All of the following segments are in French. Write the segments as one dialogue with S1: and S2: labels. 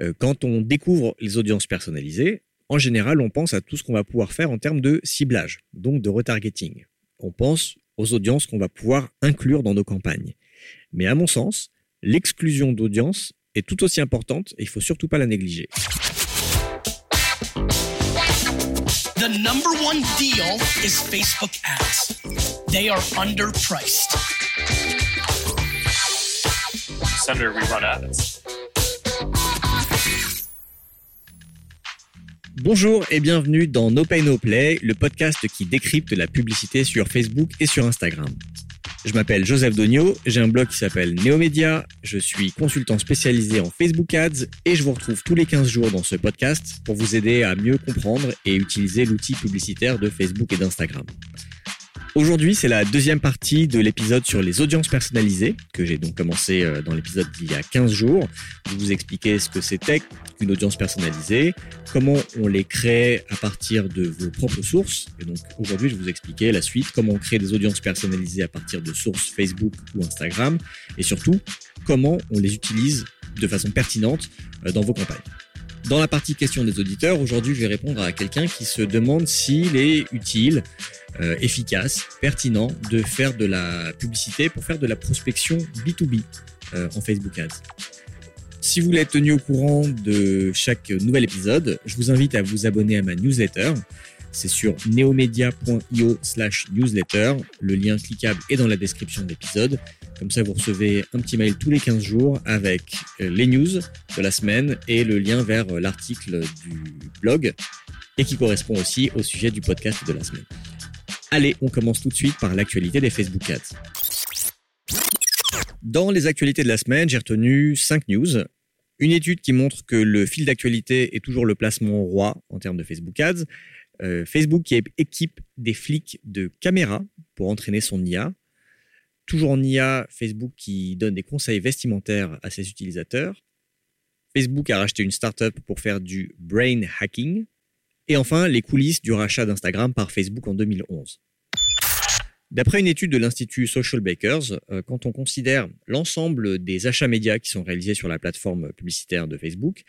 S1: Euh, quand on découvre les audiences personnalisées, en général, on pense à tout ce qu'on va pouvoir faire en termes de ciblage, donc de retargeting. On pense aux audiences qu'on va pouvoir inclure dans nos campagnes. Mais à mon sens, l'exclusion d'audience est tout aussi importante et il faut surtout pas la négliger. The number one deal is Facebook ads. They are underpriced. Senator, we run ads. Bonjour et bienvenue dans No Pay No Play, le podcast qui décrypte la publicité sur Facebook et sur Instagram. Je m'appelle Joseph Dogno, j'ai un blog qui s'appelle Neomédia, je suis consultant spécialisé en Facebook Ads et je vous retrouve tous les 15 jours dans ce podcast pour vous aider à mieux comprendre et utiliser l'outil publicitaire de Facebook et d'Instagram. Aujourd'hui, c'est la deuxième partie de l'épisode sur les audiences personnalisées, que j'ai donc commencé euh, dans l'épisode d'il y a 15 jours. Je vous expliquer ce que c'était qu'une audience personnalisée, comment on les crée à partir de vos propres sources. Et donc aujourd'hui, je vais vous expliquer la suite, comment on crée des audiences personnalisées à partir de sources Facebook ou Instagram, et surtout, comment on les utilise de façon pertinente euh, dans vos campagnes. Dans la partie question des auditeurs, aujourd'hui, je vais répondre à quelqu'un qui se demande s'il est utile, euh, efficace, pertinent de faire de la publicité pour faire de la prospection B2B euh, en Facebook Ads. Si vous voulez être tenu au courant de chaque nouvel épisode, je vous invite à vous abonner à ma newsletter. C'est sur neomedia.io slash newsletter. Le lien cliquable est dans la description de l'épisode. Comme ça, vous recevez un petit mail tous les 15 jours avec euh, les news de la semaine et le lien vers euh, l'article du blog et qui correspond aussi au sujet du podcast de la semaine. Allez, on commence tout de suite par l'actualité des Facebook Ads. Dans les actualités de la semaine, j'ai retenu 5 news. Une étude qui montre que le fil d'actualité est toujours le placement roi en termes de Facebook Ads. Euh, Facebook qui équipe des flics de caméras pour entraîner son IA. Toujours en IA, Facebook qui donne des conseils vestimentaires à ses utilisateurs. Facebook a racheté une startup pour faire du brain hacking. Et enfin, les coulisses du rachat d'Instagram par Facebook en 2011. D'après une étude de l'Institut Social Bakers, euh, quand on considère l'ensemble des achats médias qui sont réalisés sur la plateforme publicitaire de Facebook,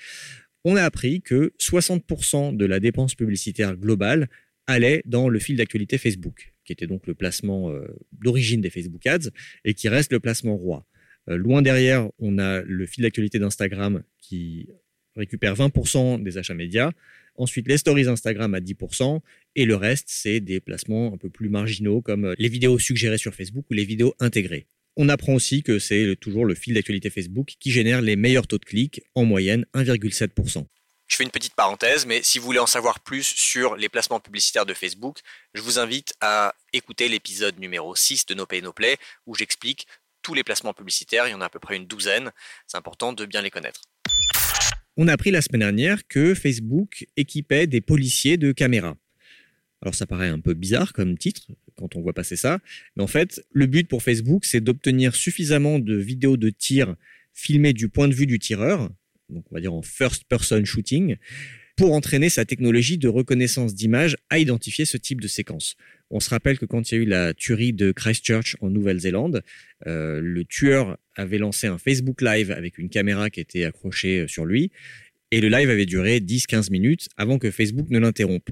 S1: on a appris que 60% de la dépense publicitaire globale allait dans le fil d'actualité Facebook, qui était donc le placement euh, d'origine des Facebook Ads et qui reste le placement roi. Euh, loin derrière, on a le fil d'actualité d'Instagram qui récupère 20% des achats médias. Ensuite, les stories Instagram à 10%. Et le reste, c'est des placements un peu plus marginaux comme euh, les vidéos suggérées sur Facebook ou les vidéos intégrées. On apprend aussi que c'est toujours le fil d'actualité Facebook qui génère les meilleurs taux de clics, en moyenne 1,7%. Je fais une petite parenthèse, mais si vous voulez en savoir plus sur les placements publicitaires de Facebook, je vous invite à écouter l'épisode numéro 6 de No Pay No Play, où j'explique tous les placements publicitaires, il y en a à peu près une douzaine, c'est important de bien les connaître. On a appris la semaine dernière que Facebook équipait des policiers de caméras. Alors ça paraît un peu bizarre comme titre quand on voit passer ça, mais en fait, le but pour Facebook, c'est d'obtenir suffisamment de vidéos de tir filmées du point de vue du tireur, donc on va dire en first person shooting, pour entraîner sa technologie de reconnaissance d'image à identifier ce type de séquence. On se rappelle que quand il y a eu la tuerie de Christchurch en Nouvelle-Zélande, euh, le tueur avait lancé un Facebook Live avec une caméra qui était accrochée euh, sur lui, et le live avait duré 10-15 minutes avant que Facebook ne l'interrompe.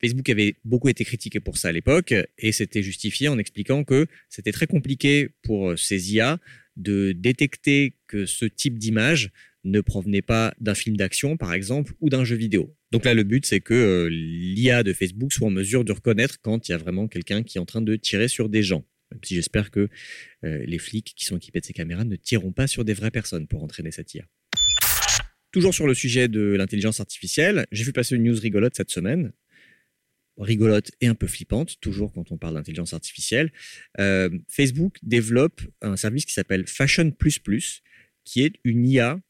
S1: Facebook avait beaucoup été critiqué pour ça à l'époque, et c'était justifié en expliquant que c'était très compliqué pour ces IA de détecter que ce type d'image ne provenait pas d'un film d'action, par exemple, ou d'un jeu vidéo. Donc là, le but, c'est que euh, l'IA de Facebook soit en mesure de reconnaître quand il y a vraiment quelqu'un qui est en train de tirer sur des gens. Même si j'espère que euh, les flics qui sont équipés de ces caméras ne tireront pas sur des vraies personnes pour entraîner cette IA. Toujours sur le sujet de l'intelligence artificielle, j'ai vu passer une news rigolote cette semaine rigolote et un peu flippante, toujours quand on parle d'intelligence artificielle. Euh, Facebook développe un service qui s'appelle Fashion qui est une IA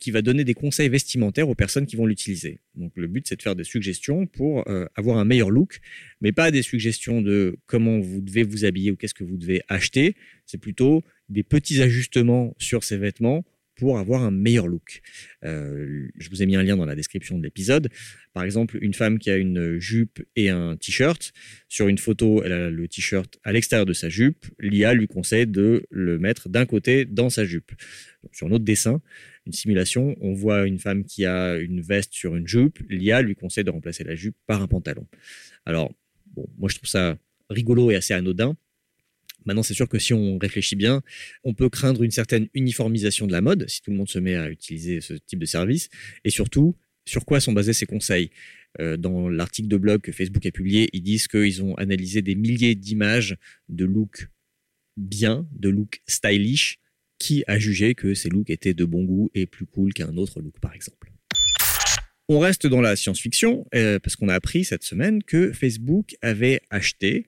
S1: qui va donner des conseils vestimentaires aux personnes qui vont l'utiliser. Donc le but, c'est de faire des suggestions pour euh, avoir un meilleur look, mais pas des suggestions de comment vous devez vous habiller ou qu'est-ce que vous devez acheter. C'est plutôt des petits ajustements sur ces vêtements pour avoir un meilleur look. Euh, je vous ai mis un lien dans la description de l'épisode. Par exemple, une femme qui a une jupe et un t-shirt. Sur une photo, elle a le t-shirt à l'extérieur de sa jupe. L'IA lui conseille de le mettre d'un côté dans sa jupe. sur un autre dessin, une simulation, on voit une femme qui a une veste sur une jupe, l'IA lui conseille de remplacer la jupe par un pantalon. Alors, bon, moi je trouve ça rigolo et assez anodin. Maintenant, c'est sûr que si on réfléchit bien, on peut craindre une certaine uniformisation de la mode si tout le monde se met à utiliser ce type de service. Et surtout, sur quoi sont basés ces conseils? Euh, Dans l'article de blog que Facebook a publié, ils disent qu'ils ont analysé des milliers d'images de looks bien, de looks stylish, qui a jugé que ces looks étaient de bon goût et plus cool qu'un autre look, par exemple? On reste dans la science-fiction euh, parce qu'on a appris cette semaine que Facebook avait acheté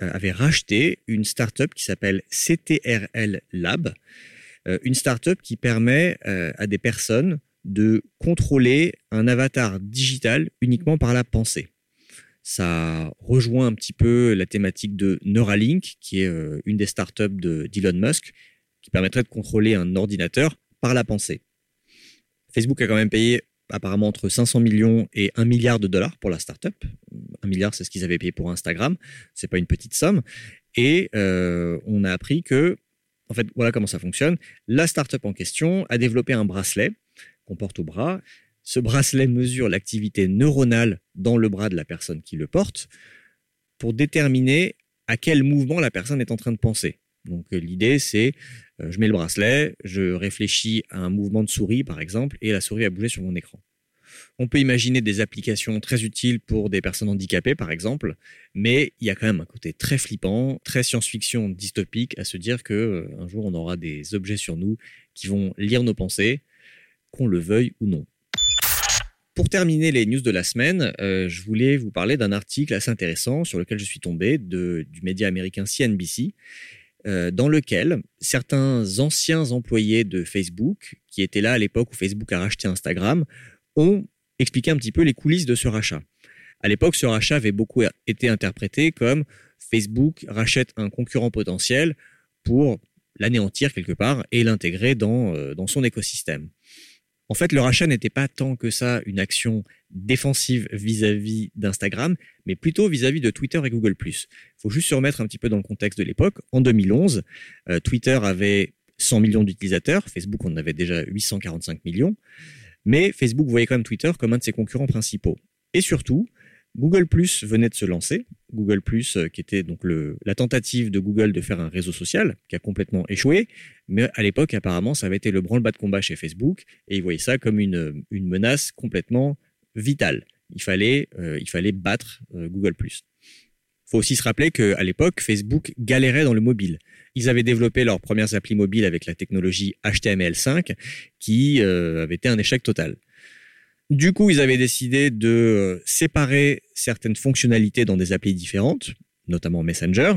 S1: avait racheté une startup qui s'appelle CTRL Lab, euh, une startup qui permet euh, à des personnes de contrôler un avatar digital uniquement par la pensée. Ça rejoint un petit peu la thématique de Neuralink, qui est une des startups d'Elon Musk, qui permettrait de contrôler un ordinateur par la pensée. Facebook a quand même payé apparemment entre 500 millions et 1 milliard de dollars pour la startup. Un milliard, c'est ce qu'ils avaient payé pour Instagram. C'est pas une petite somme. Et euh, on a appris que, en fait, voilà comment ça fonctionne. La startup en question a développé un bracelet qu'on porte au bras. Ce bracelet mesure l'activité neuronale dans le bras de la personne qui le porte pour déterminer à quel mouvement la personne est en train de penser. Donc euh, l'idée, c'est euh, je mets le bracelet, je réfléchis à un mouvement de souris, par exemple, et la souris va bouger sur mon écran. On peut imaginer des applications très utiles pour des personnes handicapées, par exemple, mais il y a quand même un côté très flippant, très science-fiction dystopique à se dire que euh, un jour on aura des objets sur nous qui vont lire nos pensées, qu'on le veuille ou non. Pour terminer les news de la semaine, je voulais vous parler d'un article assez intéressant sur lequel je suis tombé du média américain CNBC euh, dans lequel certains anciens employés de Facebook, qui étaient là à l'époque où Facebook a racheté Instagram, ont expliqué un petit peu les coulisses de ce rachat. À l'époque, ce rachat avait beaucoup été interprété comme Facebook rachète un concurrent potentiel pour l'anéantir quelque part et l'intégrer dans, euh, dans son écosystème. En fait, le rachat n'était pas tant que ça une action défensive vis-à-vis d'Instagram, mais plutôt vis-à-vis de Twitter et Google+. Il faut juste se remettre un petit peu dans le contexte de l'époque. En 2011, euh, Twitter avait 100 millions d'utilisateurs, Facebook en avait déjà 845 millions, mais Facebook voyait quand même Twitter comme un de ses concurrents principaux. Et surtout, Google Plus venait de se lancer. Google Plus, euh, qui était donc la tentative de Google de faire un réseau social, qui a complètement échoué. Mais à l'époque, apparemment, ça avait été le branle-bas de combat chez Facebook, et ils voyaient ça comme une, menace complètement vitale. Il fallait, euh, il fallait battre euh, Google Plus. Faut aussi se rappeler qu'à l'époque, Facebook galérait dans le mobile. Ils avaient développé leurs premières applis mobiles avec la technologie HTML5, qui avait été un échec total. Du coup, ils avaient décidé de euh, séparer certaines fonctionnalités dans des applis différentes, notamment Messenger.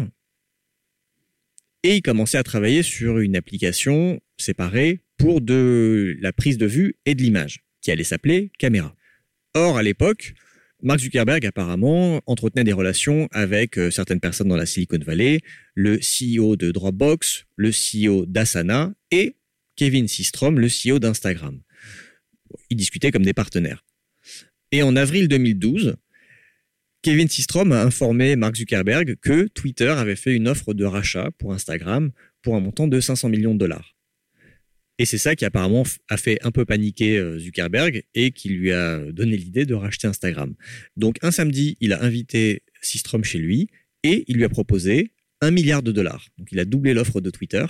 S1: Et ils commençaient à travailler sur une application séparée pour de la prise de vue et de l'image, qui allait s'appeler Caméra. Or, à l'époque, Mark Zuckerberg apparemment entretenait des relations avec euh, certaines personnes dans la Silicon Valley, le CEO de Dropbox, le CEO d'Asana et Kevin Systrom, le CEO d'Instagram ils discutaient comme des partenaires. Et en avril 2012, Kevin Systrom a informé Mark Zuckerberg que Twitter avait fait une offre de rachat pour Instagram pour un montant de 500 millions de dollars. Et c'est ça qui apparemment a fait un peu paniquer euh, Zuckerberg et qui lui a donné l'idée de racheter Instagram. Donc un samedi, il a invité Systrom chez lui et il lui a proposé un milliard de dollars. Donc il a doublé l'offre de Twitter.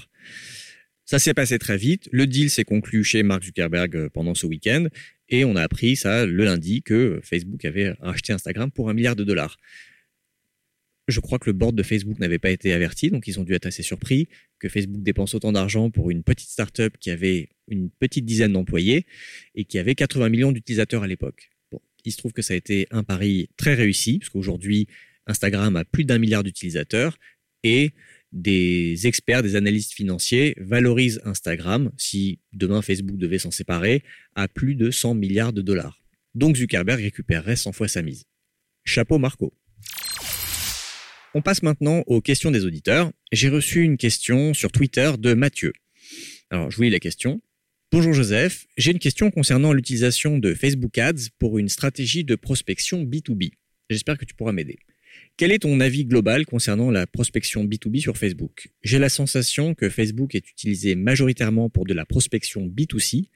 S1: Ça s'est passé très vite. Le deal s'est conclu chez Mark Zuckerberg euh, pendant ce week-end. Et on a appris ça le lundi que Facebook avait racheté Instagram pour un milliard de dollars. Je crois que le board de Facebook n'avait pas été averti, donc ils ont dû être assez surpris que Facebook dépense autant d'argent pour une petite startup qui avait une petite dizaine d'employés et qui avait 80 millions d'utilisateurs à l'époque. Bon, il se trouve que ça a été un pari très réussi, parce qu'aujourd'hui, Instagram a plus d'un milliard d'utilisateurs et des experts, des analystes financiers valorisent Instagram, si demain Facebook devait s'en séparer, à plus de 100 milliards de dollars. Donc Zuckerberg récupérerait 100 fois sa mise. Chapeau Marco. On passe maintenant aux questions des auditeurs. J'ai reçu une question sur Twitter de Mathieu. Alors, je vous lis la question. Bonjour Joseph, j'ai une question concernant l'utilisation de Facebook Ads pour une stratégie de prospection B2B. J'espère que tu pourras m'aider. Quel est ton avis global concernant la prospection B2B sur Facebook? J'ai la sensation que Facebook est utilisé majoritairement pour de la prospection B2C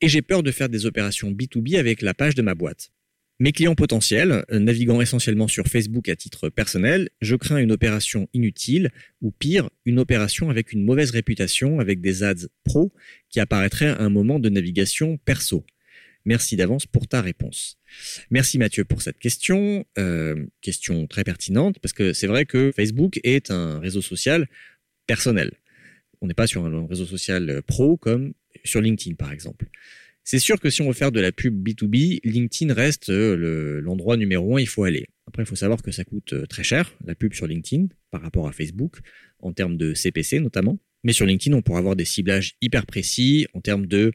S1: et j'ai peur de faire des opérations B2B avec la page de ma boîte. Mes clients potentiels, naviguant essentiellement sur Facebook à titre personnel, je crains une opération inutile ou pire, une opération avec une mauvaise réputation avec des ads pro qui apparaîtraient à un moment de navigation perso. Merci d'avance pour ta réponse. Merci Mathieu pour cette question, euh, question très pertinente, parce que c'est vrai que Facebook est un réseau social personnel. On n'est pas sur un réseau social pro comme sur LinkedIn par exemple. C'est sûr que si on veut faire de la pub B2B, LinkedIn reste euh, l'endroit numéro un, il faut aller. Après, il faut savoir que ça coûte euh, très cher, la pub sur LinkedIn, par rapport à Facebook, en termes de CPC notamment. Mais sur LinkedIn, on pourra avoir des ciblages hyper précis en termes de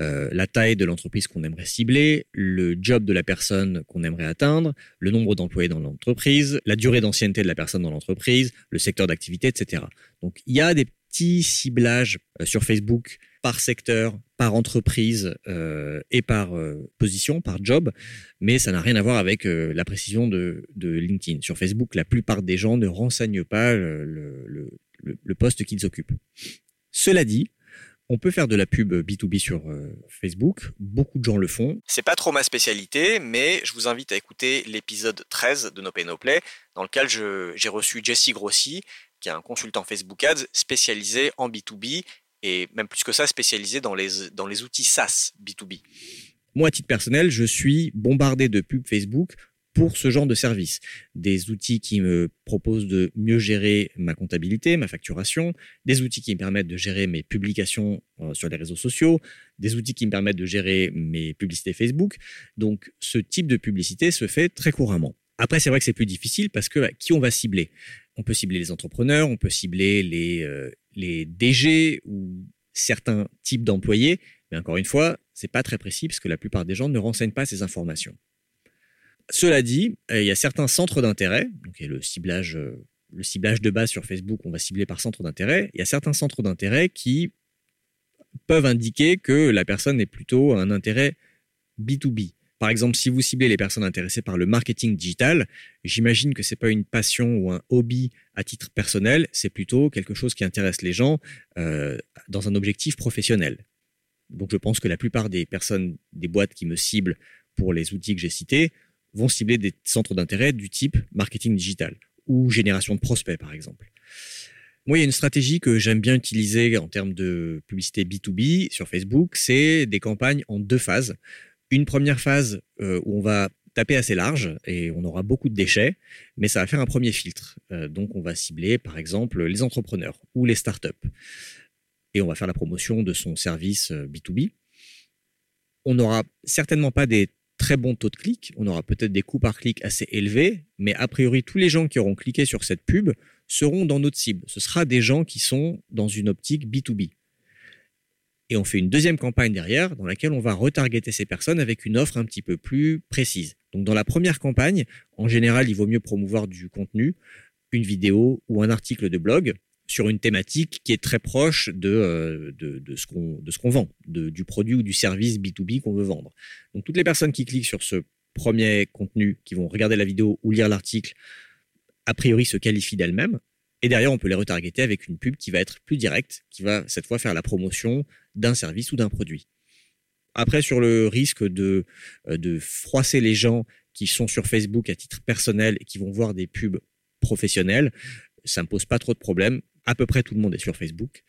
S1: euh, la taille de l'entreprise qu'on aimerait cibler, le job de la personne qu'on aimerait atteindre, le nombre d'employés dans l'entreprise, la durée d'ancienneté de la personne dans l'entreprise, le secteur d'activité, etc. Donc il y a des petits ciblages euh, sur Facebook par secteur, par entreprise euh, et par position, par job, mais ça n'a rien à voir avec la précision de, LinkedIn. Sur Facebook, la plupart des gens ne renseignent pas le le, poste qu'ils occupent. Cela dit, on peut faire de la pub B2B sur euh, Facebook. Beaucoup de gens le font.
S2: C'est pas trop ma spécialité, mais je vous invite à écouter l'épisode 13 de No Pay No Play, dans lequel j'ai reçu Jesse Grossi, qui est un consultant Facebook Ads spécialisé en B2B et même plus que ça, spécialisé dans les, dans les outils SaaS B2B.
S1: Moi, à titre personnel, je suis bombardé de pubs Facebook pour ce genre de service. Des outils qui me proposent de mieux gérer ma comptabilité, ma facturation, des outils qui me permettent de gérer mes publications euh, sur les réseaux sociaux, des outils qui me permettent de gérer mes publicités Facebook. Donc ce type de publicité se fait très couramment. Après, c'est vrai que c'est plus difficile parce que qui on va cibler? On peut cibler les entrepreneurs, on peut cibler les, euh, les DG ou certains types d'employés, mais encore une fois, c'est pas très précis parce que la plupart des gens ne renseignent pas ces informations. Cela dit, euh, il y a certains centres d'intérêt, donc le ciblage, euh, le ciblage de base sur Facebook, on va cibler par centre d'intérêt. Il y a certains centres d'intérêt qui peuvent indiquer que la personne est plutôt un intérêt B2B. Par exemple, si vous ciblez les personnes intéressées par le marketing digital, j'imagine que c'est pas une passion ou un hobby à titre personnel, c'est plutôt quelque chose qui intéresse les gens euh, dans un objectif professionnel. Donc je pense que la plupart des personnes, des boîtes qui me ciblent pour les outils que j'ai cités, vont cibler des centres d'intérêt du type marketing digital ou génération de prospects, par exemple. Moi, il y a une stratégie que j'aime bien utiliser en termes de publicité B2B sur Facebook, c'est des campagnes en deux phases. Une première phase euh, où on va taper assez large et on aura beaucoup de déchets, mais ça va faire un premier filtre. Euh, donc, on va cibler, par exemple, les entrepreneurs ou les startups. Et on va faire la promotion de son service B2B. Euh, on n'aura certainement pas des très bon taux de clic, on aura peut-être des coûts par clic assez élevés, mais a priori tous les gens qui auront cliqué sur cette pub seront dans notre cible. Ce sera des gens qui sont dans une optique B2B. Et on fait une deuxième campagne derrière dans laquelle on va retargeter ces personnes avec une offre un petit peu plus précise. Donc dans la première campagne, en général, il vaut mieux promouvoir du contenu, une vidéo ou un article de blog sur une thématique qui est très proche de, euh, de, de ce qu'on vend, du produit ou du service B2B qu'on veut vendre. Donc toutes les personnes qui cliquent sur ce premier contenu, qui vont regarder la vidéo ou lire l'article, a priori se qualifient d'elles-mêmes. Et derrière, on peut les retargeter avec une pub qui va être plus directe, qui va cette fois faire la promotion d'un service ou d'un produit. Après, sur le risque de, euh, de froisser les gens qui sont sur Facebook à titre personnel et qui vont voir des pubs professionnelles, ça me pose pas trop de problèmes à peu près tout le monde est sur Facebook.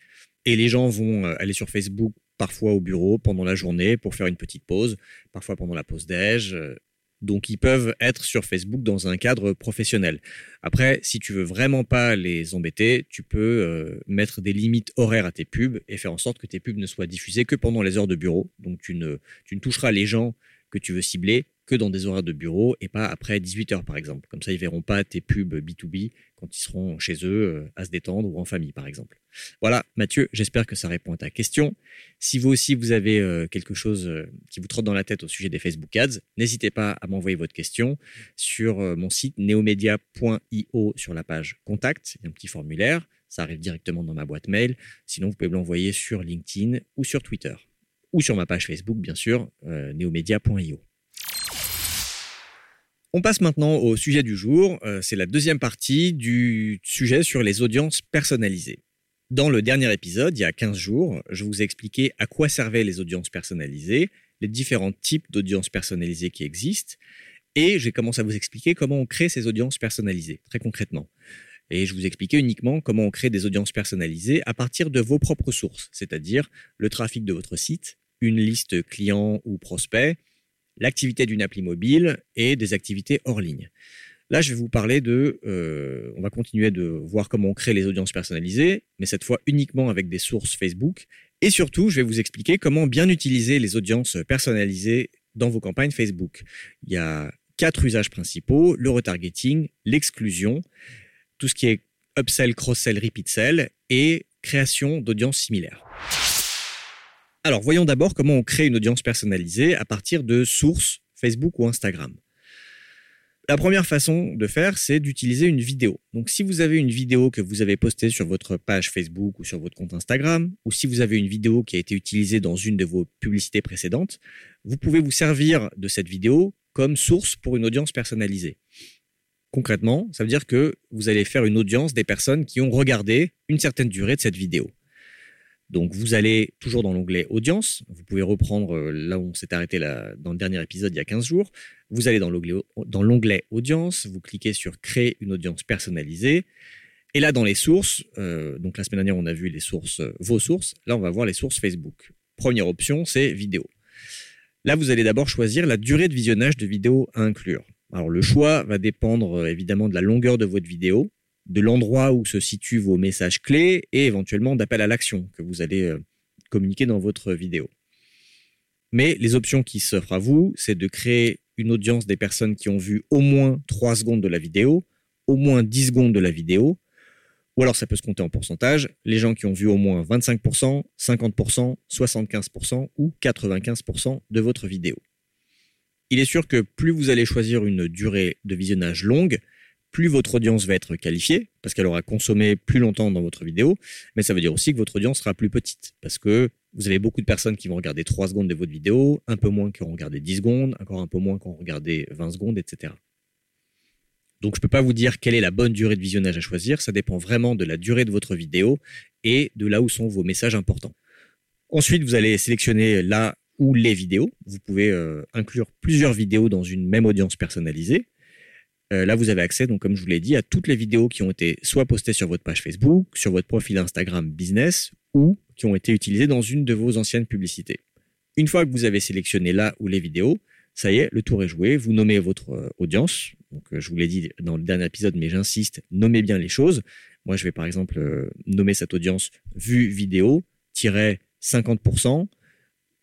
S1: Et les gens vont euh, aller sur Facebook parfois au bureau pendant la journée pour faire une petite pause, parfois pendant la pause déj. Euh, donc ils peuvent être sur Facebook dans un cadre professionnel. Après, si tu veux vraiment pas les embêter, tu peux euh, mettre des limites horaires à tes pubs et faire en sorte que tes pubs ne soient diffusées que pendant les heures de bureau. Donc tu ne, tu ne toucheras les gens que tu veux cibler que dans des horaires de bureau et pas après 18 heures par exemple. Comme ça, ils verront pas tes pubs B2B quand ils seront chez eux euh, à se détendre ou en famille par exemple. Voilà, Mathieu, j'espère que ça répond à ta question. Si vous aussi vous avez euh, quelque chose euh, qui vous trotte dans la tête au sujet des Facebook Ads, n'hésitez pas à m'envoyer votre question sur mon site neomedia.io sur la page contact, il y a un petit formulaire, ça arrive directement dans ma boîte mail. Sinon, vous pouvez me l'envoyer sur LinkedIn ou sur Twitter ou sur ma page Facebook bien sûr, neomedia.io. On passe maintenant au sujet du jour. Euh, c'est la deuxième partie du sujet sur les audiences personnalisées. Dans le dernier épisode, il y a 15 jours, je vous ai expliqué à quoi servaient les audiences personnalisées, les différents types d'audiences personnalisées qui existent, et j'ai commencé à vous expliquer comment on crée ces audiences personnalisées, très concrètement. Et je vous expliquais uniquement comment on crée des audiences personnalisées à partir de vos propres sources, c'est-à-dire le trafic de votre site, une liste client ou prospect, l'activité d'une appli mobile et des activités hors ligne. Là, je vais vous parler de, euh, on va continuer de voir comment on crée les audiences personnalisées, mais cette fois uniquement avec des sources Facebook. Et surtout, je vais vous expliquer comment bien utiliser les audiences personnalisées dans vos campagnes Facebook. Il y a quatre usages principaux, le retargeting, l'exclusion, tout ce qui est upsell, cross-sell, repeat sell et création d'audiences similaires. Alors, voyons d'abord comment on crée une audience personnalisée à partir de sources Facebook ou Instagram. La première façon de faire, c'est d'utiliser une vidéo. Donc, si vous avez une vidéo que vous avez postée sur votre page Facebook ou sur votre compte Instagram, ou si vous avez une vidéo qui a été utilisée dans une de vos publicités précédentes, vous pouvez vous servir de cette vidéo comme source pour une audience personnalisée. Concrètement, ça veut dire que vous allez faire une audience des personnes qui ont regardé une certaine durée de cette vidéo. Donc vous allez toujours dans l'onglet audience, vous pouvez reprendre euh, là où on s'est arrêté dans le dernier épisode il y a 15 jours, vous allez dans l'onglet audience, vous cliquez sur créer une audience personnalisée, et là dans les sources, euh, donc la semaine dernière on a vu les sources, euh, vos sources, là on va voir les sources Facebook. Première option c'est vidéo. Là vous allez d'abord choisir la durée de visionnage de vidéo à inclure. Alors le choix va dépendre évidemment de la longueur de votre vidéo, de l'endroit où se situent vos messages clés et éventuellement d'appel à l'action que vous allez euh, communiquer dans votre vidéo. Mais les options qui s'offrent à vous, c'est de créer une audience des personnes qui ont vu au moins 3 secondes de la vidéo, au moins 10 secondes de la vidéo, ou alors ça peut se compter en pourcentage, les gens qui ont vu au moins 25%, 50%, 75% ou 95% de votre vidéo. Il est sûr que plus vous allez choisir une durée de visionnage longue, plus votre audience va être qualifiée, parce qu'elle aura consommé plus longtemps dans votre vidéo, mais ça veut dire aussi que votre audience sera plus petite, parce que vous avez beaucoup de personnes qui vont regarder 3 secondes de votre vidéo, un peu moins qui vont regarder 10 secondes, encore un peu moins qui vont regarder 20 secondes, etc. Donc je ne peux pas vous dire quelle est la bonne durée de visionnage à choisir, ça dépend vraiment de la durée de votre vidéo et de là où sont vos messages importants. Ensuite, vous allez sélectionner là où les vidéos. Vous pouvez euh, inclure plusieurs vidéos dans une même audience personnalisée. Euh, là, vous avez accès, donc comme je vous l'ai dit, à toutes les vidéos qui ont été soit postées sur votre page Facebook, sur votre profil Instagram Business ou qui ont été utilisées dans une de vos anciennes publicités. Une fois que vous avez sélectionné là où les vidéos, ça y est, le tour est joué. Vous nommez votre euh, audience. Donc, euh, je vous l'ai dit dans le dernier épisode, mais j'insiste, nommez bien les choses. Moi, je vais par exemple nommer cette audience vue vidéo 50%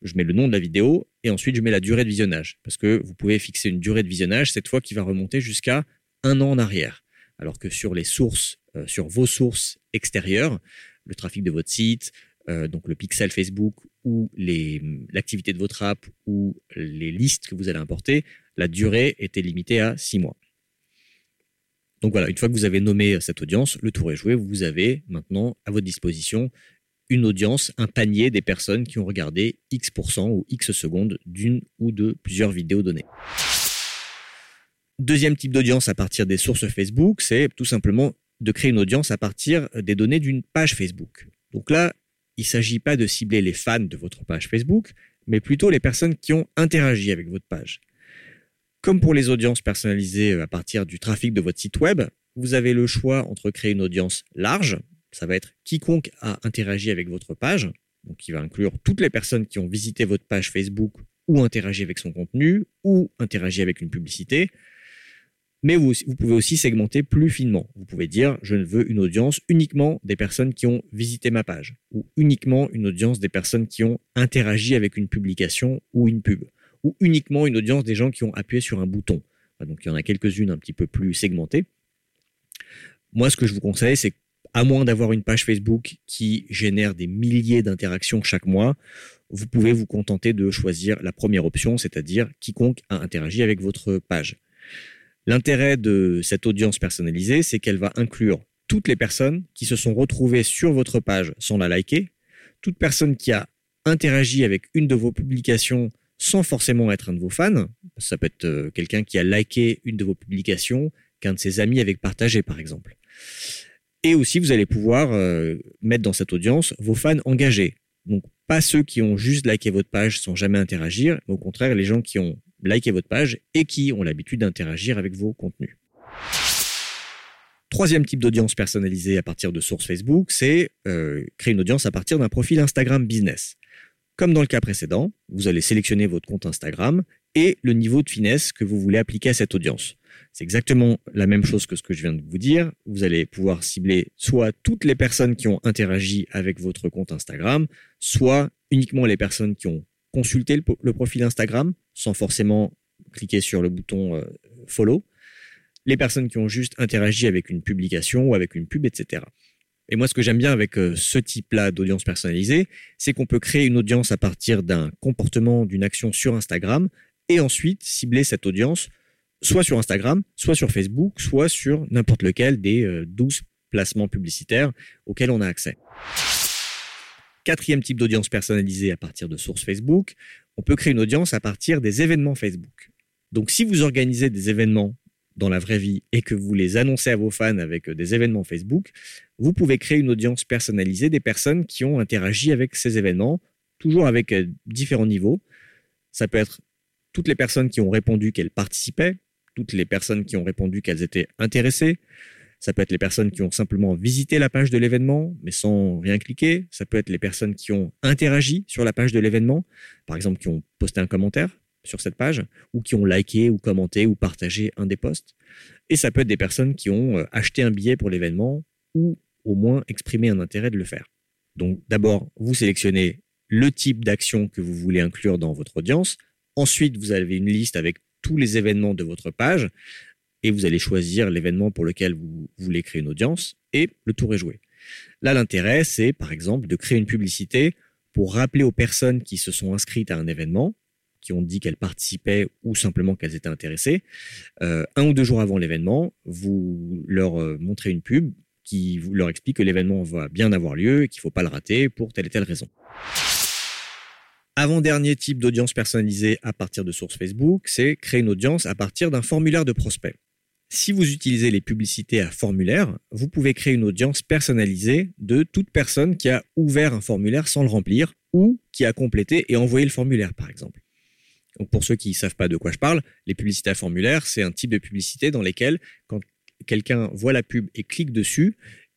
S1: je mets le nom de la vidéo et ensuite je mets la durée de visionnage. Parce que vous pouvez fixer une durée de visionnage, cette fois qui va remonter jusqu'à un an en arrière. Alors que sur les sources, euh, sur vos sources extérieures, le trafic de votre site, euh, donc le pixel Facebook ou l'activité de votre app ou les listes que vous allez importer, la durée était limitée à six mois. Donc voilà, une fois que vous avez nommé cette audience, le tour est joué, vous avez maintenant à votre disposition une audience, un panier des personnes qui ont regardé X% ou X secondes d'une ou de plusieurs vidéos données. Deuxième type d'audience à partir des sources Facebook, c'est tout simplement de créer une audience à partir des données d'une page Facebook. Donc là, il ne s'agit pas de cibler les fans de votre page Facebook, mais plutôt les personnes qui ont interagi avec votre page. Comme pour les audiences personnalisées à partir du trafic de votre site web, vous avez le choix entre créer une audience large, ça va être quiconque a interagi avec votre page, donc qui va inclure toutes les personnes qui ont visité votre page Facebook ou interagi avec son contenu ou interagi avec une publicité. Mais vous, pouvez aussi segmenter plus finement. Vous pouvez dire, je ne veux une audience uniquement des personnes qui ont visité ma page, ou uniquement une audience des personnes qui ont interagi avec une publication ou une pub, ou uniquement une audience des gens qui ont appuyé sur un bouton. Donc il y en a quelques-unes un petit peu plus segmentées. Moi, ce que je vous conseille, c'est à moins d'avoir une page Facebook qui génère des milliers d'interactions chaque mois, vous pouvez vous contenter de choisir la première option, c'est-à-dire quiconque a interagi avec votre page. L'intérêt de cette audience personnalisée, c'est qu'elle va inclure toutes les personnes qui se sont retrouvées sur votre page sans la liker, toute personne qui a interagi avec une de vos publications sans forcément être un de vos fans. Ça peut être euh, quelqu'un qui a liké une de vos publications, qu'un de ses amis avait partagé, par exemple. Et aussi, vous allez pouvoir euh, mettre dans cette audience vos fans engagés. Donc, pas ceux qui ont juste liké votre page sans jamais interagir, mais au contraire, les gens qui ont liké votre page et qui ont l'habitude d'interagir avec vos contenus. Troisième type d'audience personnalisée à partir de sources Facebook, c'est euh, créer une audience à partir d'un profil Instagram business. Comme dans le cas précédent, vous allez sélectionner votre compte Instagram et le niveau de finesse que vous voulez appliquer à cette audience. C'est exactement la même chose que ce que je viens de vous dire. Vous allez pouvoir cibler soit toutes les personnes qui ont interagi avec votre compte Instagram, soit uniquement les personnes qui ont consulté le, profil Instagram sans forcément cliquer sur le bouton euh, follow, les personnes qui ont juste interagi avec une publication ou avec une pub, etc. Et moi, ce que j'aime bien avec euh, ce type-là d'audience personnalisée, c'est qu'on peut créer une audience à partir d'un comportement, d'une action sur Instagram, et ensuite cibler cette audience soit sur Instagram, soit sur Facebook, soit sur n'importe lequel des 12 euh, placements publicitaires auxquels on a accès. Quatrième type d'audience personnalisée à partir de sources Facebook, on peut créer une audience à partir des événements Facebook. Donc si vous organisez des événements dans la vraie vie et que vous les annoncez à vos fans avec euh, des événements Facebook, vous pouvez créer une audience personnalisée des personnes qui ont interagi avec ces événements, toujours avec euh, différents niveaux. Ça peut être toutes les personnes qui ont répondu qu'elles participaient, toutes les personnes qui ont répondu qu'elles étaient intéressées. Ça peut être les personnes qui ont simplement visité la page de l'événement, mais sans rien cliquer. Ça peut être les personnes qui ont interagi sur la page de l'événement, par exemple qui ont posté un commentaire sur cette page, ou qui ont liké ou commenté ou partagé un des posts. Et ça peut être des personnes qui ont euh, acheté un billet pour l'événement ou au moins exprimé un intérêt de le faire. Donc d'abord, vous sélectionnez le type d'action que vous voulez inclure dans votre audience. Ensuite, vous avez une liste avec tous les événements de votre page et vous allez choisir l'événement pour lequel vous voulez créer une audience et le tour est joué. Là, l'intérêt, c'est par exemple de créer une publicité pour rappeler aux personnes qui se sont inscrites à un événement qui ont dit qu'elles participaient ou simplement qu'elles étaient intéressées, euh, un ou deux jours avant l'événement, vous leur euh, montrez une pub qui leur explique que l'événement va bien avoir lieu et qu'il ne faut pas le rater pour telle et telle raison. Avant-dernier type d'audience personnalisée à partir de sources Facebook, c'est créer une audience à partir d'un formulaire de prospect. Si vous utilisez les publicités à formulaire, vous pouvez créer une audience personnalisée de toute personne qui a ouvert un formulaire sans le remplir ou qui a complété et envoyé le formulaire, par exemple. Donc pour ceux qui ne savent pas de quoi je parle, les publicités à formulaire, c'est un type de publicité dans lesquelles, quand quelqu'un voit la pub et clique dessus,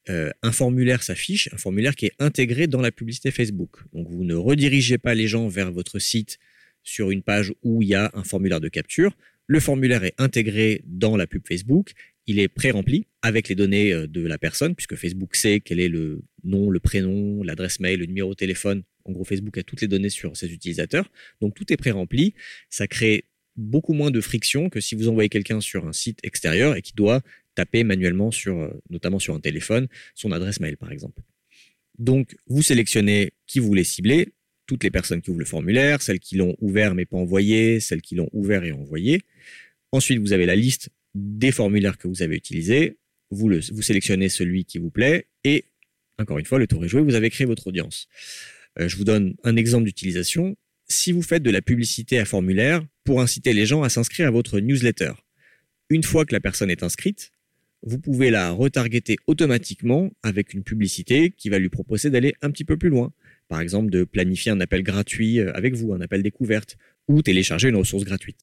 S1: euh, un formulaire s'affiche, un formulaire qui est intégré dans la publicité Facebook. Donc vous ne redirigez pas les gens vers votre site sur une page où il y a un formulaire de capture. Le formulaire est intégré dans la pub Facebook. Il est pré-rempli avec les données euh, de la personne, puisque Facebook sait quel est le nom, le prénom, l'adresse mail, le numéro de téléphone en gros, Facebook a toutes les données sur ses utilisateurs. Donc, tout est pré-rempli. Ça crée beaucoup moins de friction que si vous envoyez quelqu'un sur un site extérieur et qui doit taper manuellement sur, euh, notamment sur un téléphone, son adresse mail, par exemple. Donc, vous sélectionnez qui vous voulez cibler, toutes les personnes qui ouvrent le formulaire, celles qui l'ont ouvert mais pas envoyé, celles qui l'ont ouvert et envoyé. Ensuite, vous avez la liste des formulaires que vous avez utilisés. Vous, le, vous sélectionnez celui qui vous plaît et, encore une fois, le tour est joué, vous avez créé votre audience. Euh, je vous donne un exemple d'utilisation. Si vous faites de la publicité à formulaire pour inciter les gens à s'inscrire à votre newsletter, une fois que la personne est inscrite, vous pouvez la retargeter automatiquement avec une publicité qui va lui proposer d'aller un petit peu plus loin. Par exemple, de planifier un appel gratuit euh, avec vous, un appel découverte, ou télécharger une ressource gratuite.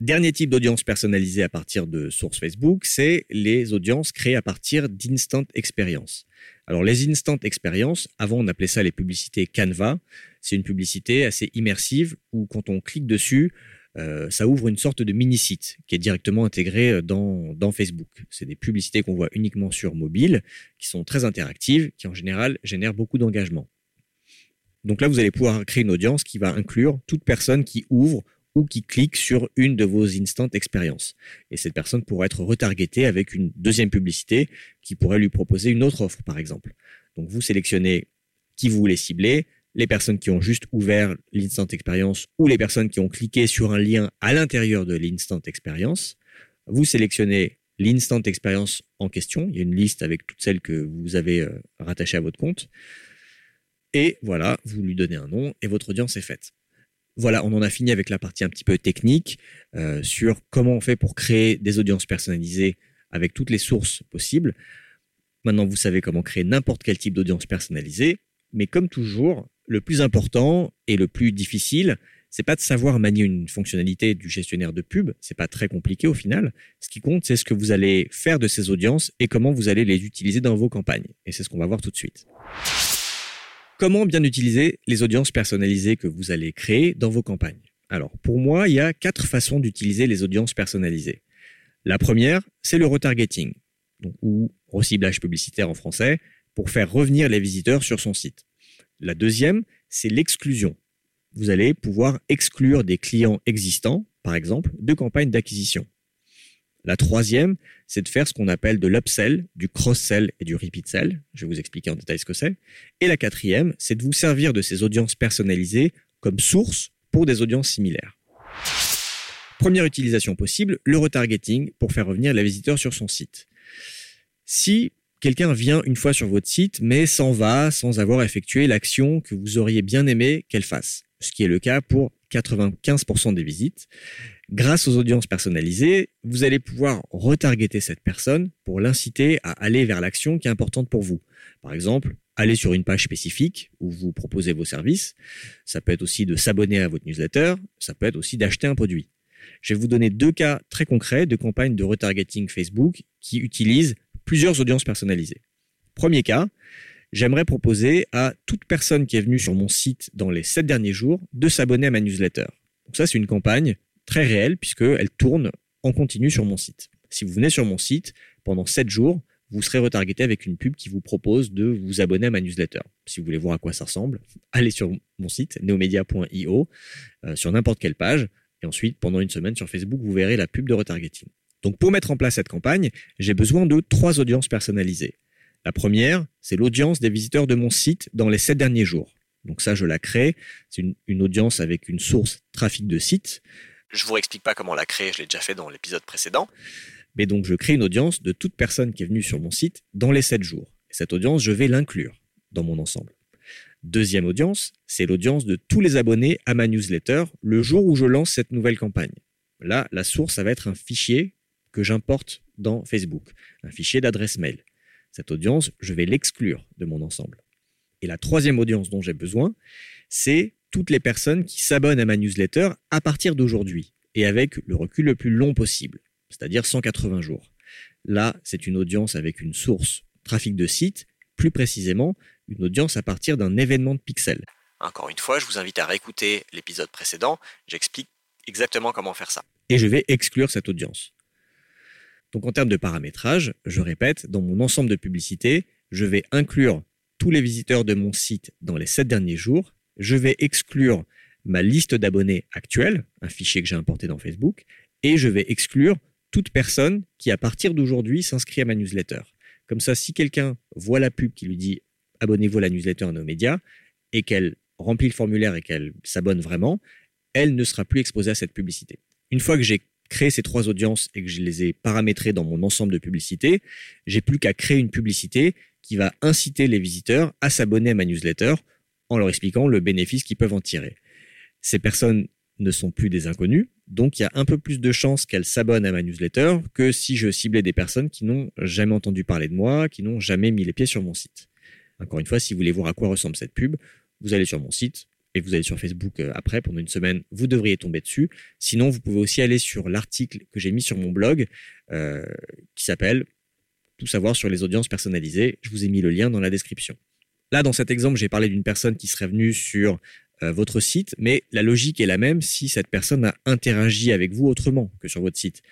S1: Dernier type d'audience personnalisée à partir de sources Facebook, c'est les audiences créées à partir d'instant experience. Alors les instant experience, avant on appelait ça les publicités Canva, c'est une publicité assez immersive où quand on clique dessus, euh, ça ouvre une sorte de mini-site qui est directement intégré euh, dans, dans Facebook. C'est des publicités qu'on voit uniquement sur mobile, qui sont très interactives, qui en général génèrent beaucoup d'engagement. Donc là, vous allez pouvoir créer une audience qui va inclure toute personne qui ouvre ou qui clique sur une de vos instant expériences. Et cette personne pourrait être retargetée avec une deuxième publicité qui pourrait lui proposer une autre offre, par exemple. Donc vous sélectionnez qui vous voulez cibler, les personnes qui ont juste ouvert l'instant expérience ou les personnes qui ont cliqué sur un lien à l'intérieur de l'instant expérience. Vous sélectionnez l'instant expérience en question. Il y a une liste avec toutes celles que vous avez euh, rattachées à votre compte. Et voilà, vous lui donnez un nom et votre audience est faite. Voilà, on en a fini avec la partie un petit peu technique euh, sur comment on fait pour créer des audiences personnalisées avec toutes les sources possibles. Maintenant, vous savez comment créer n'importe quel type d'audience personnalisée. Mais comme toujours, le plus important et le plus difficile, c'est pas de savoir manier une fonctionnalité du gestionnaire de pub, c'est pas très compliqué au final. Ce qui compte, c'est ce que vous allez faire de ces audiences et comment vous allez les utiliser dans vos campagnes. Et c'est ce qu'on va voir tout de suite. Comment bien utiliser les audiences personnalisées que vous allez créer dans vos campagnes? Alors, pour moi, il y a quatre façons d'utiliser les audiences personnalisées. La première, c'est le retargeting, ou reciblage publicitaire en français, pour faire revenir les visiteurs sur son site. La deuxième, c'est l'exclusion. Vous allez pouvoir exclure des clients existants, par exemple, de campagnes d'acquisition. La troisième, c'est de faire ce qu'on appelle de l'upsell, du cross-sell et du repeat sell. Je vais vous expliquer en détail ce que c'est. Et la quatrième, c'est de vous servir de ces audiences personnalisées comme source pour des audiences similaires. Première utilisation possible, le retargeting pour faire revenir les visiteurs sur son site. Si quelqu'un vient une fois sur votre site mais s'en va sans avoir effectué l'action que vous auriez bien aimé qu'elle fasse, ce qui est le cas pour 95% des visites, Grâce aux audiences personnalisées, vous allez pouvoir retargeter cette personne pour l'inciter à aller vers l'action qui est importante pour vous. Par exemple, aller sur une page spécifique où vous proposez vos services. Ça peut être aussi de s'abonner à votre newsletter. Ça peut être aussi d'acheter un produit. Je vais vous donner deux cas très concrets de campagnes de retargeting Facebook qui utilisent plusieurs audiences personnalisées. Premier cas, j'aimerais proposer à toute personne qui est venue sur mon site dans les sept derniers jours de s'abonner à ma newsletter. Donc ça, c'est une campagne très réelle puisqu'elle tourne en continu sur mon site. Si vous venez sur mon site pendant 7 jours, vous serez retargeté avec une pub qui vous propose de vous abonner à ma newsletter. Si vous voulez voir à quoi ça ressemble, allez sur mon site neomedia.io euh, sur n'importe quelle page et ensuite pendant une semaine sur Facebook, vous verrez la pub de retargeting. Donc pour mettre en place cette campagne, j'ai besoin de trois audiences personnalisées. La première, c'est l'audience des visiteurs de mon site dans les 7 derniers jours. Donc ça, je la crée. C'est une, une audience avec une source trafic de site.
S2: Je vous explique pas comment la créer, je l'ai déjà fait dans l'épisode précédent.
S1: Mais donc, je crée une audience de toute personne qui est venue sur mon site dans les 7 jours. Et cette audience, je vais l'inclure dans mon ensemble. Deuxième audience, c'est l'audience de tous les abonnés à ma newsletter le jour où je lance cette nouvelle campagne. Là, la source, ça va être un fichier que j'importe dans Facebook, un fichier d'adresse mail. Cette audience, je vais l'exclure de mon ensemble. Et la troisième audience dont j'ai besoin, c'est toutes les personnes qui s'abonnent à ma newsletter à partir d'aujourd'hui et avec le recul le plus long possible, c'est-à-dire 180 jours. Là, c'est une audience avec une source trafic de site, plus précisément une audience à partir d'un événement de pixel.
S2: Encore une fois, je vous invite à réécouter l'épisode précédent, j'explique exactement comment faire ça.
S1: Et je vais exclure cette audience. Donc en termes de paramétrage, je répète, dans mon ensemble de publicités, je vais inclure tous les visiteurs de mon site dans les 7 derniers jours je vais exclure ma liste d'abonnés actuelle, un fichier que j'ai importé dans Facebook, et je vais exclure toute personne qui, à partir d'aujourd'hui, s'inscrit à ma newsletter. Comme ça, si quelqu'un voit la pub qui lui dit abonnez-vous à la newsletter à nos médias et qu'elle remplit le formulaire et qu'elle s'abonne vraiment, elle ne sera plus exposée à cette publicité. Une fois que j'ai créé ces trois audiences et que je les ai paramétrées dans mon ensemble de publicités, j'ai plus qu'à créer une publicité qui va inciter les visiteurs à s'abonner à ma newsletter en leur expliquant le bénéfice qu'ils peuvent en tirer. Ces personnes ne sont plus des inconnus, donc il y a un peu plus de chances qu'elles s'abonnent à ma newsletter que si je ciblais des personnes qui n'ont jamais entendu parler de moi, qui n'ont jamais mis les pieds sur mon site. Encore une fois, si vous voulez voir à quoi ressemble cette pub, vous allez sur mon site et vous allez sur Facebook euh, après pendant une semaine, vous devriez tomber dessus. Sinon, vous pouvez aussi aller sur l'article que j'ai mis sur mon blog euh, qui s'appelle Tout savoir sur les audiences personnalisées. Je vous ai mis le lien dans la description. Là, dans cet exemple, j'ai parlé d'une personne qui serait venue sur euh, votre site, mais la logique est la même si cette personne a interagi avec vous autrement que sur votre site.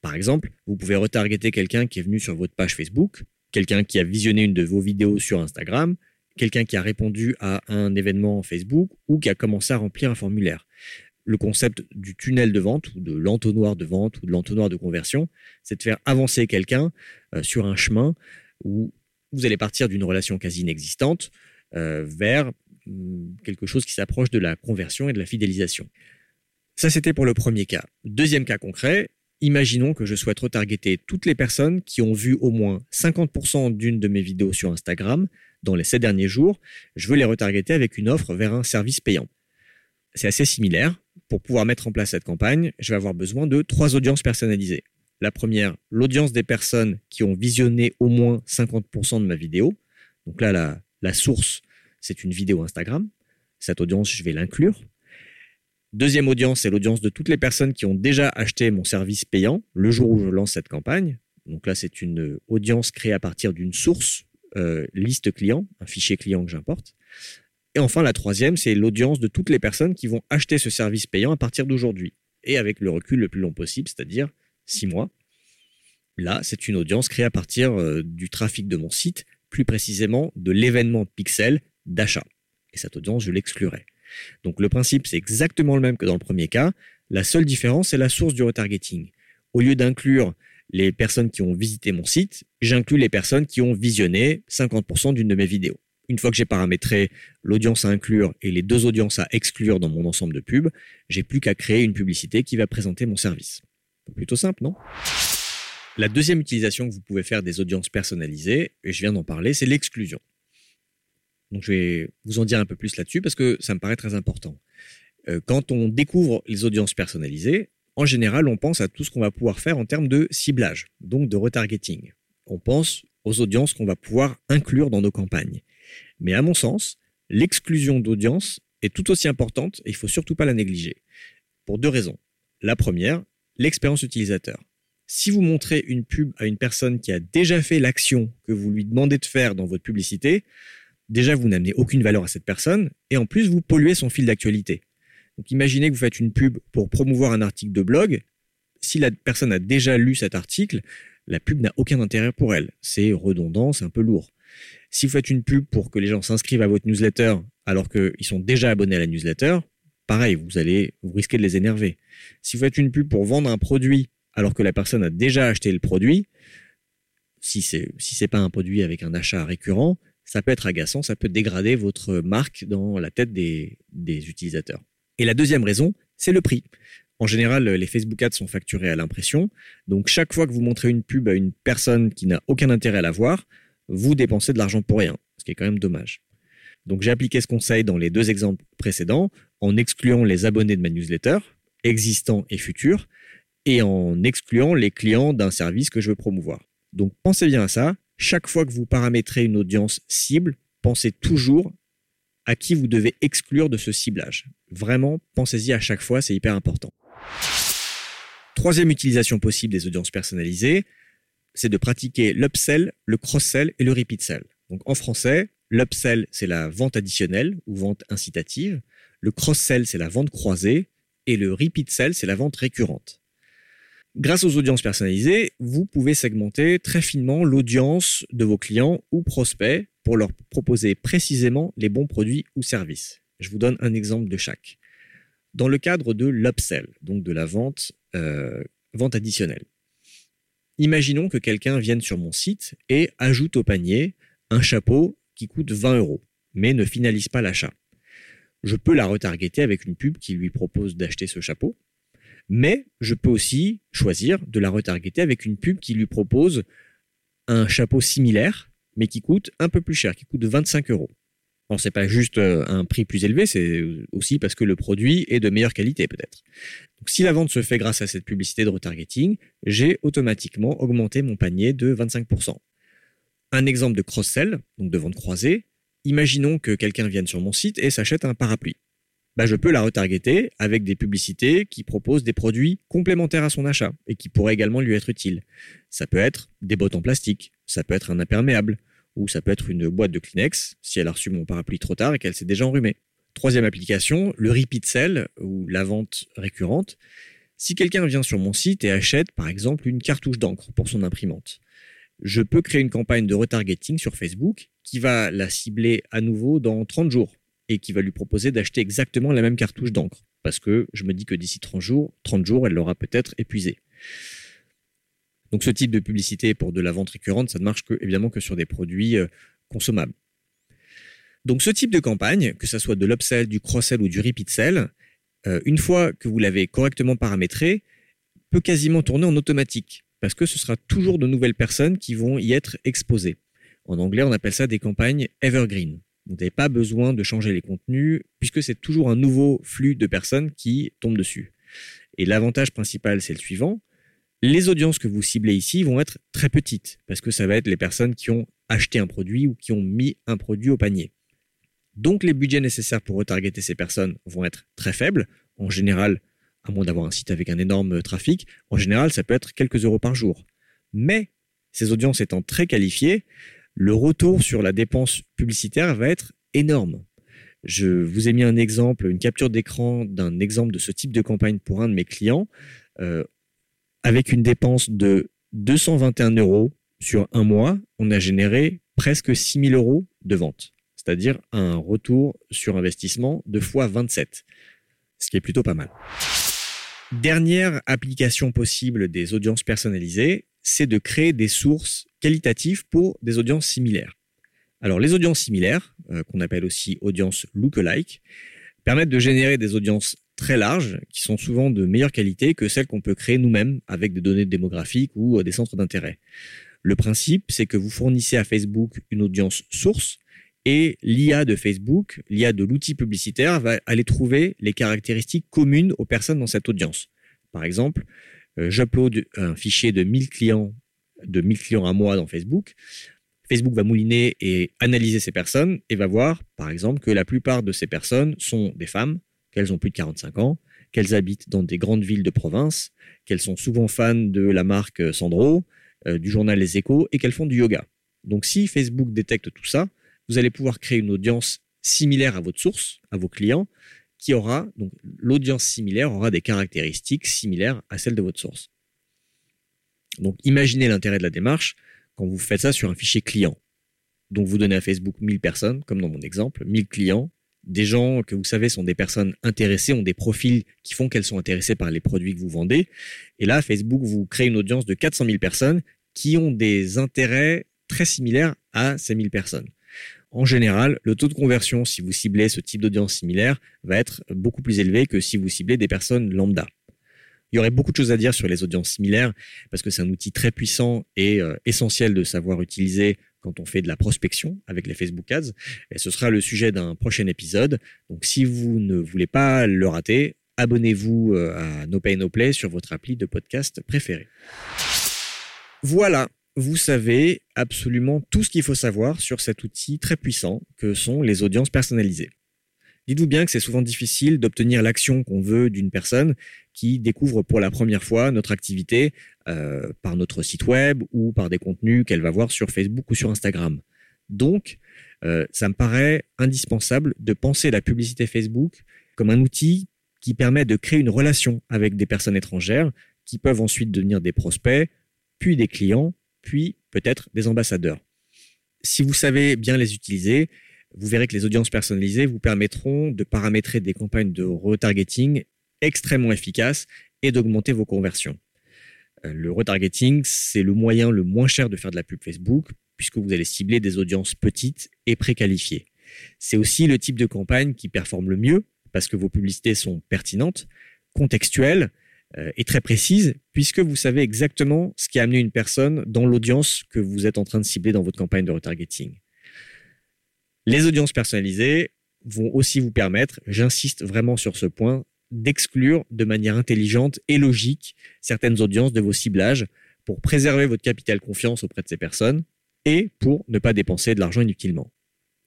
S1: Par exemple, vous pouvez retargeter quelqu'un qui est venu sur votre page Facebook, quelqu'un qui a visionné une de vos vidéos sur Instagram, quelqu'un qui a répondu à un événement Facebook ou qui a commencé à remplir un formulaire. Le concept du tunnel de vente ou de l'entonnoir de vente ou de l'entonnoir de conversion, c'est de faire avancer quelqu'un euh, sur un chemin où vous allez partir d'une relation quasi inexistante euh, vers hum, quelque chose qui s'approche de la conversion et de la fidélisation. Ça, c'était pour le premier cas. Deuxième cas concret, imaginons que je souhaite retargeter toutes les personnes qui ont vu au moins 50% d'une de mes vidéos sur Instagram dans les sept derniers jours. Je veux les retargeter avec une offre vers un service payant. c'est assez similaire. Pour pouvoir mettre en place cette campagne, je vais avoir besoin de trois audiences personnalisées. La première, l'audience des personnes qui ont visionné au moins 50% de ma vidéo. Donc là, la, la source, c'est une vidéo Instagram. Cette audience, je vais l'inclure. Deuxième audience, c'est l'audience de toutes les personnes qui ont déjà acheté mon service payant le jour où je lance cette campagne. Donc là, c'est une audience créée à partir d'une source, euh, liste client, un fichier client que j'importe. Et enfin, la troisième, c'est l'audience de toutes les personnes qui vont acheter ce service payant à partir d'aujourd'hui. Et avec le recul le plus long possible, c'est-à-dire six mois. Là, c'est une audience créée à partir euh, du trafic de mon site, plus précisément de l'événement pixel d'achat. Et cette audience, je l'exclurai. Donc le principe, c'est exactement le même que dans le premier cas. La seule différence, c'est la source du retargeting. Au lieu d'inclure les personnes qui ont visité mon site, j'inclus les personnes qui ont visionné 50% d'une de mes vidéos. Une fois que j'ai paramétré l'audience à inclure et les deux audiences à exclure dans mon ensemble de pubs, j'ai plus qu'à créer une publicité qui va présenter mon service. Plutôt simple, non? La deuxième utilisation que vous pouvez faire des audiences personnalisées, et je viens d'en parler, c'est l'exclusion. Donc je vais vous en dire un peu plus là-dessus parce que ça me paraît très important. Euh, quand on découvre les audiences personnalisées, en général, on pense à tout ce qu'on va pouvoir faire en termes de ciblage, donc de retargeting. On pense aux audiences qu'on va pouvoir inclure dans nos campagnes. Mais à mon sens, l'exclusion d'audience est tout aussi importante et il faut surtout pas la négliger. Pour deux raisons. La première, l'expérience utilisateur. Si vous montrez une pub à une personne qui a déjà fait l'action que vous lui demandez de faire dans votre publicité, déjà vous n'amenez aucune valeur à cette personne et en plus vous polluez son fil d'actualité. Donc imaginez que vous faites une pub pour promouvoir un article de blog. Si la personne a déjà lu cet article, la pub n'a aucun intérêt pour elle. C'est redondant, c'est un peu lourd. Si vous faites une pub pour que les gens s'inscrivent à votre newsletter alors qu'ils sont déjà abonnés à la newsletter, pareil, vous allez risquez de les énerver. Si vous faites une pub pour vendre un produit alors que la personne a déjà acheté le produit, si c'est si c'est pas un produit avec un achat récurrent, ça peut être agaçant, ça peut dégrader votre marque dans la tête des, utilisateurs. Et la deuxième raison, c'est le prix. En général, les Facebook Ads sont facturés à l'impression. Donc, chaque fois que vous montrez une pub à une personne qui n'a aucun intérêt à la voir, vous dépensez de l'argent pour rien, ce qui est quand même dommage. Donc, j'ai appliqué ce conseil dans les deux exemples précédents en excluant les abonnés de ma newsletter, existants et futurs, et en excluant les clients d'un service que je veux promouvoir. Donc, pensez bien à ça chaque fois que vous paramétrez une audience cible, pensez toujours à qui vous devez exclure de ce ciblage. Vraiment, pensez-y à chaque fois, c'est hyper important. Troisième utilisation possible des audiences personnalisées, c'est de pratiquer l'upsell, le cross-sell et le repeat sell. Donc en français, l'upsell, c'est la vente additionnelle ou vente incitative. Le cross-sell, c'est la vente croisée. Et le repeat sell, c'est la vente récurrente. Grâce aux audiences personnalisées, vous pouvez segmenter très finement l'audience de vos clients ou prospects pour leur proposer précisément les bons produits ou services. Je vous donne un exemple de chaque. Dans le cadre de l'upsell, donc de la vente, euh, vente additionnelle, imaginons que quelqu'un vienne sur mon site et ajoute au panier un chapeau qui coûte 20 euros, mais ne finalise pas l'achat. Je peux la retargeter avec une pub qui lui propose d'acheter ce chapeau mais je peux aussi choisir de la retargeter avec une pub qui lui propose un chapeau similaire, mais qui coûte un peu plus cher, qui coûte 25 euros. Alors c'est pas juste euh, un prix plus élevé, c'est aussi parce que le produit est de meilleure qualité peut-être. Donc si la vente se fait grâce à cette publicité de retargeting, j'ai automatiquement augmenté mon panier de 25%. Un exemple de cross-sell, donc de vente croisée, imaginons que quelqu'un vienne sur mon site et s'achète un parapluie. Bah, je peux la retargeter avec des publicités qui proposent des produits complémentaires à son achat et qui pourraient également lui être utiles. Ça peut être des bottes en plastique, ça peut être un imperméable, ou ça peut être une boîte de Kleenex si elle a reçu mon parapluie trop tard et qu'elle s'est déjà enrhumée. Troisième application, le repeat sell ou la vente récurrente. Si quelqu'un vient sur mon site et achète par exemple une cartouche d'encre pour son imprimante, je peux créer une campagne de retargeting sur Facebook qui va la cibler à nouveau dans 30 jours et qui va lui proposer d'acheter exactement la même cartouche d'encre. Parce que je me dis que d'ici 30 jours, 30 jours, elle l'aura peut-être épuisée. Donc ce type de publicité pour de la vente récurrente, ça ne marche que, évidemment que sur des produits euh, consommables. Donc ce type de campagne, que ce soit de l'upsell, du cross-sell ou du repeat sell, euh, une fois que vous l'avez correctement paramétré, peut quasiment tourner en automatique, parce que ce sera toujours de nouvelles personnes qui vont y être exposées. En anglais, on appelle ça des campagnes evergreen. Vous n'avez pas besoin de changer les contenus puisque c'est toujours un nouveau flux de personnes qui tombent dessus. Et l'avantage principal, c'est le suivant. Les audiences que vous ciblez ici vont être très petites parce que ça va être les personnes qui ont acheté un produit ou qui ont mis un produit au panier. Donc les budgets nécessaires pour retargeter ces personnes vont être très faibles. En général, à moins d'avoir un site avec un énorme trafic, en général, ça peut être quelques euros par jour. Mais ces audiences étant très qualifiées, le retour sur la dépense publicitaire va être énorme. Je vous ai mis un exemple, une capture d'écran d'un exemple de ce type de campagne pour un de mes clients, euh, avec une dépense de 221 euros sur un mois, on a généré presque 6000 euros de vente, c'est-à-dire un retour sur investissement de fois 27, ce qui est plutôt pas mal. Dernière application possible des audiences personnalisées, c'est de créer des sources qualitatives pour des audiences similaires. Alors les audiences similaires, euh, qu'on appelle aussi audiences lookalike, permettent de générer des audiences très larges qui sont souvent de meilleure qualité que celles qu'on peut créer nous-mêmes avec des données démographiques ou euh, des centres d'intérêt. Le principe, c'est que vous fournissez à Facebook une audience source et l'IA de Facebook, l'IA de l'outil publicitaire, va aller trouver les caractéristiques communes aux personnes dans cette audience. Par exemple, euh, j'upload un fichier de 1000 clients, de 1000 clients à moi dans Facebook. Facebook va mouliner et analyser ces personnes et va voir, par exemple, que la plupart de ces personnes sont des femmes, qu'elles ont plus de 45 ans, qu'elles habitent dans des grandes villes de province, qu'elles sont souvent fans de la marque Sandro, euh, du journal Les Échos et qu'elles font du yoga. Donc si Facebook détecte tout ça, vous allez pouvoir créer une audience similaire à votre source, à vos clients, qui aura, donc l'audience similaire aura des caractéristiques similaires à celles de votre source. Donc imaginez l'intérêt de la démarche quand vous faites ça sur un fichier client. Donc vous donnez à Facebook 1000 personnes, comme dans mon exemple, 1000 clients, des gens que vous savez sont des personnes intéressées, ont des profils qui font qu'elles sont intéressées par les produits que vous vendez. Et là, Facebook vous crée une audience de 400 000 personnes qui ont des intérêts très similaires à ces 1000 personnes. En général, le taux de conversion, si vous ciblez ce type d'audience similaire, va être beaucoup plus élevé que si vous ciblez des personnes lambda. Il y aurait beaucoup de choses à dire sur les audiences similaires parce que c'est un outil très puissant et euh, essentiel de savoir utiliser quand on fait de la prospection avec les Facebook Ads. Et ce sera le sujet d'un prochain épisode. Donc si vous ne voulez pas le rater, abonnez-vous euh, à No Pay No Play sur votre appli de podcast préféré. Voilà, vous savez absolument tout ce qu'il faut savoir sur cet outil très puissant que sont les audiences personnalisées. Dites-vous bien que c'est souvent difficile d'obtenir l'action qu'on veut d'une personne qui découvre pour la première fois notre activité euh, par notre site web ou par des contenus qu'elle va voir sur Facebook ou sur Instagram. Donc, euh, ça me paraît indispensable de penser la publicité Facebook comme un outil qui permet de créer une relation avec des personnes étrangères qui peuvent ensuite devenir des prospects, puis des clients, puis peut-être des ambassadeurs. Si vous savez bien les utiliser, vous verrez que les audiences personnalisées vous permettront de paramétrer des campagnes de retargeting extrêmement efficaces et d'augmenter vos conversions. Euh, le retargeting, c'est le moyen le moins cher de faire de la pub Facebook, puisque vous allez cibler des audiences petites et préqualifiées. C'est aussi le type de campagne qui performe le mieux, parce que vos publicités sont pertinentes, contextuelles euh, et très précises, puisque vous savez exactement ce qui a amené une personne dans l'audience que vous êtes en train de cibler dans votre campagne de retargeting. Les audiences personnalisées vont aussi vous permettre, j'insiste vraiment sur ce point, d'exclure de manière intelligente et logique certaines audiences de vos ciblages pour préserver votre capital confiance auprès de ces personnes et pour ne pas dépenser de l'argent inutilement.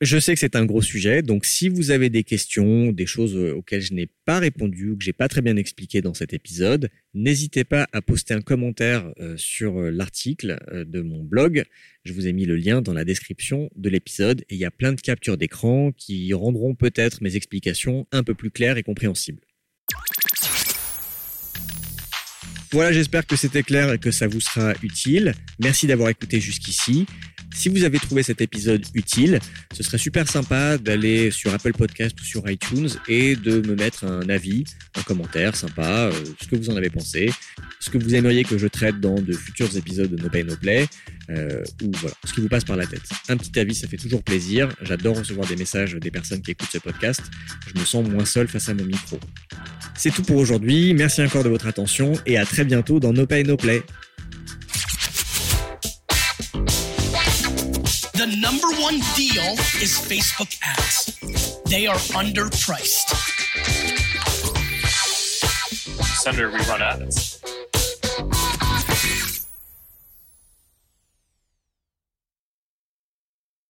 S1: Je sais que c'est un gros sujet, donc si vous avez des questions, des choses euh, auxquelles je n'ai pas répondu ou que j'ai pas très bien expliqué dans cet épisode, n'hésitez pas à poster un commentaire euh, sur euh, l'article de mon blog. Je vous ai mis le lien dans la description de l'épisode et il y a plein de captures d'écran qui rendront peut-être mes explications un peu plus claires et compréhensibles. Voilà, j'espère que c'était clair et que ça vous sera utile. Merci d'avoir écouté jusqu'ici. Si vous avez trouvé cet épisode utile, ce serait super sympa d'aller sur Apple Podcast ou sur iTunes et de me mettre un avis, un commentaire sympa, euh, ce que vous en avez pensé, ce que vous aimeriez que je traite dans de futurs épisodes de No Pay No Play, euh, ou voilà, ce qui vous passe par la tête. Un petit avis, ça fait toujours plaisir. J'adore recevoir des messages des personnes qui écoutent ce podcast. Je me sens moins seul face à mon micro. C'est tout pour aujourd'hui. Merci encore de votre attention et à très bientôt dans No Pay No Play.
S3: Number one deal is Facebook ads. They are underpriced.
S4: Senator, we run ads.